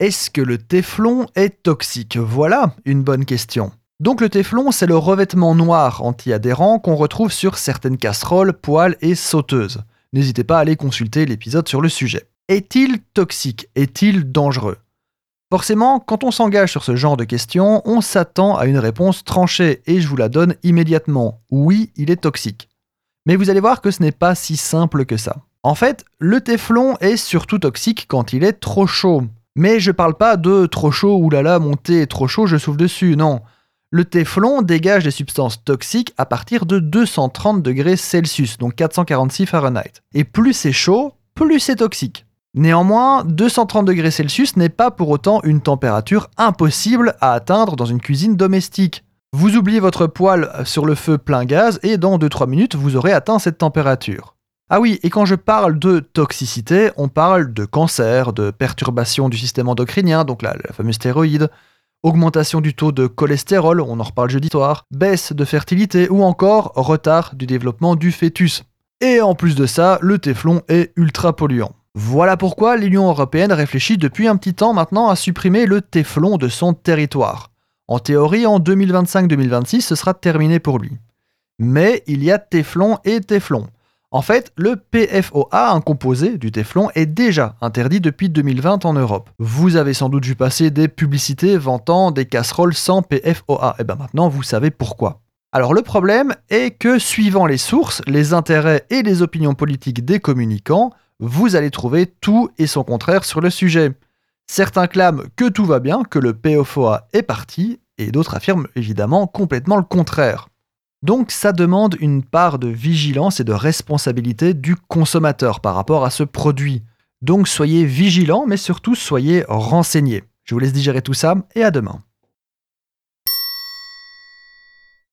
Est-ce que le téflon est toxique? Voilà une bonne question. Donc le téflon, c'est le revêtement noir anti-adhérent qu'on retrouve sur certaines casseroles, poêles et sauteuses. N'hésitez pas à aller consulter l'épisode sur le sujet. Est-il toxique? Est-il dangereux? Forcément, quand on s'engage sur ce genre de questions, on s'attend à une réponse tranchée et je vous la donne immédiatement. Oui, il est toxique. Mais vous allez voir que ce n'est pas si simple que ça. En fait, le téflon est surtout toxique quand il est trop chaud. Mais je parle pas de trop chaud, oulala, mon thé est trop chaud, je souffle dessus, non. Le téflon dégage des substances toxiques à partir de 230 degrés Celsius, donc 446 Fahrenheit. Et plus c'est chaud, plus c'est toxique. Néanmoins, 230 degrés Celsius n'est pas pour autant une température impossible à atteindre dans une cuisine domestique. Vous oubliez votre poêle sur le feu plein gaz et dans 2-3 minutes, vous aurez atteint cette température. Ah oui, et quand je parle de toxicité, on parle de cancer, de perturbation du système endocrinien, donc la, fameuse stéroïde, augmentation du taux de cholestérol, on en reparle jeudi soir, baisse de fertilité ou encore retard du développement du fœtus. Et en plus de ça, le téflon est ultra polluant. Voilà pourquoi l'Union européenne réfléchit depuis un petit temps maintenant à supprimer le téflon de son territoire. En théorie, en 2025-2026, ce sera terminé pour lui. Mais il y a téflon et téflon. En fait, le PFOA, un composé du téflon, est déjà interdit depuis 2020 en Europe. Vous avez sans doute vu passer des publicités vantant des casseroles sans PFOA. Et bien maintenant, vous savez pourquoi. Alors le problème est que suivant les sources, les intérêts et les opinions politiques des communicants, vous allez trouver tout et son contraire sur le sujet. Certains clament que tout va bien, que le PFOA est parti, et d'autres affirment évidemment complètement le contraire. Donc ça demande une part de vigilance et de responsabilité du consommateur par rapport à ce produit. Donc soyez vigilants, mais surtout soyez renseignés. Je vous laisse digérer tout ça et à demain.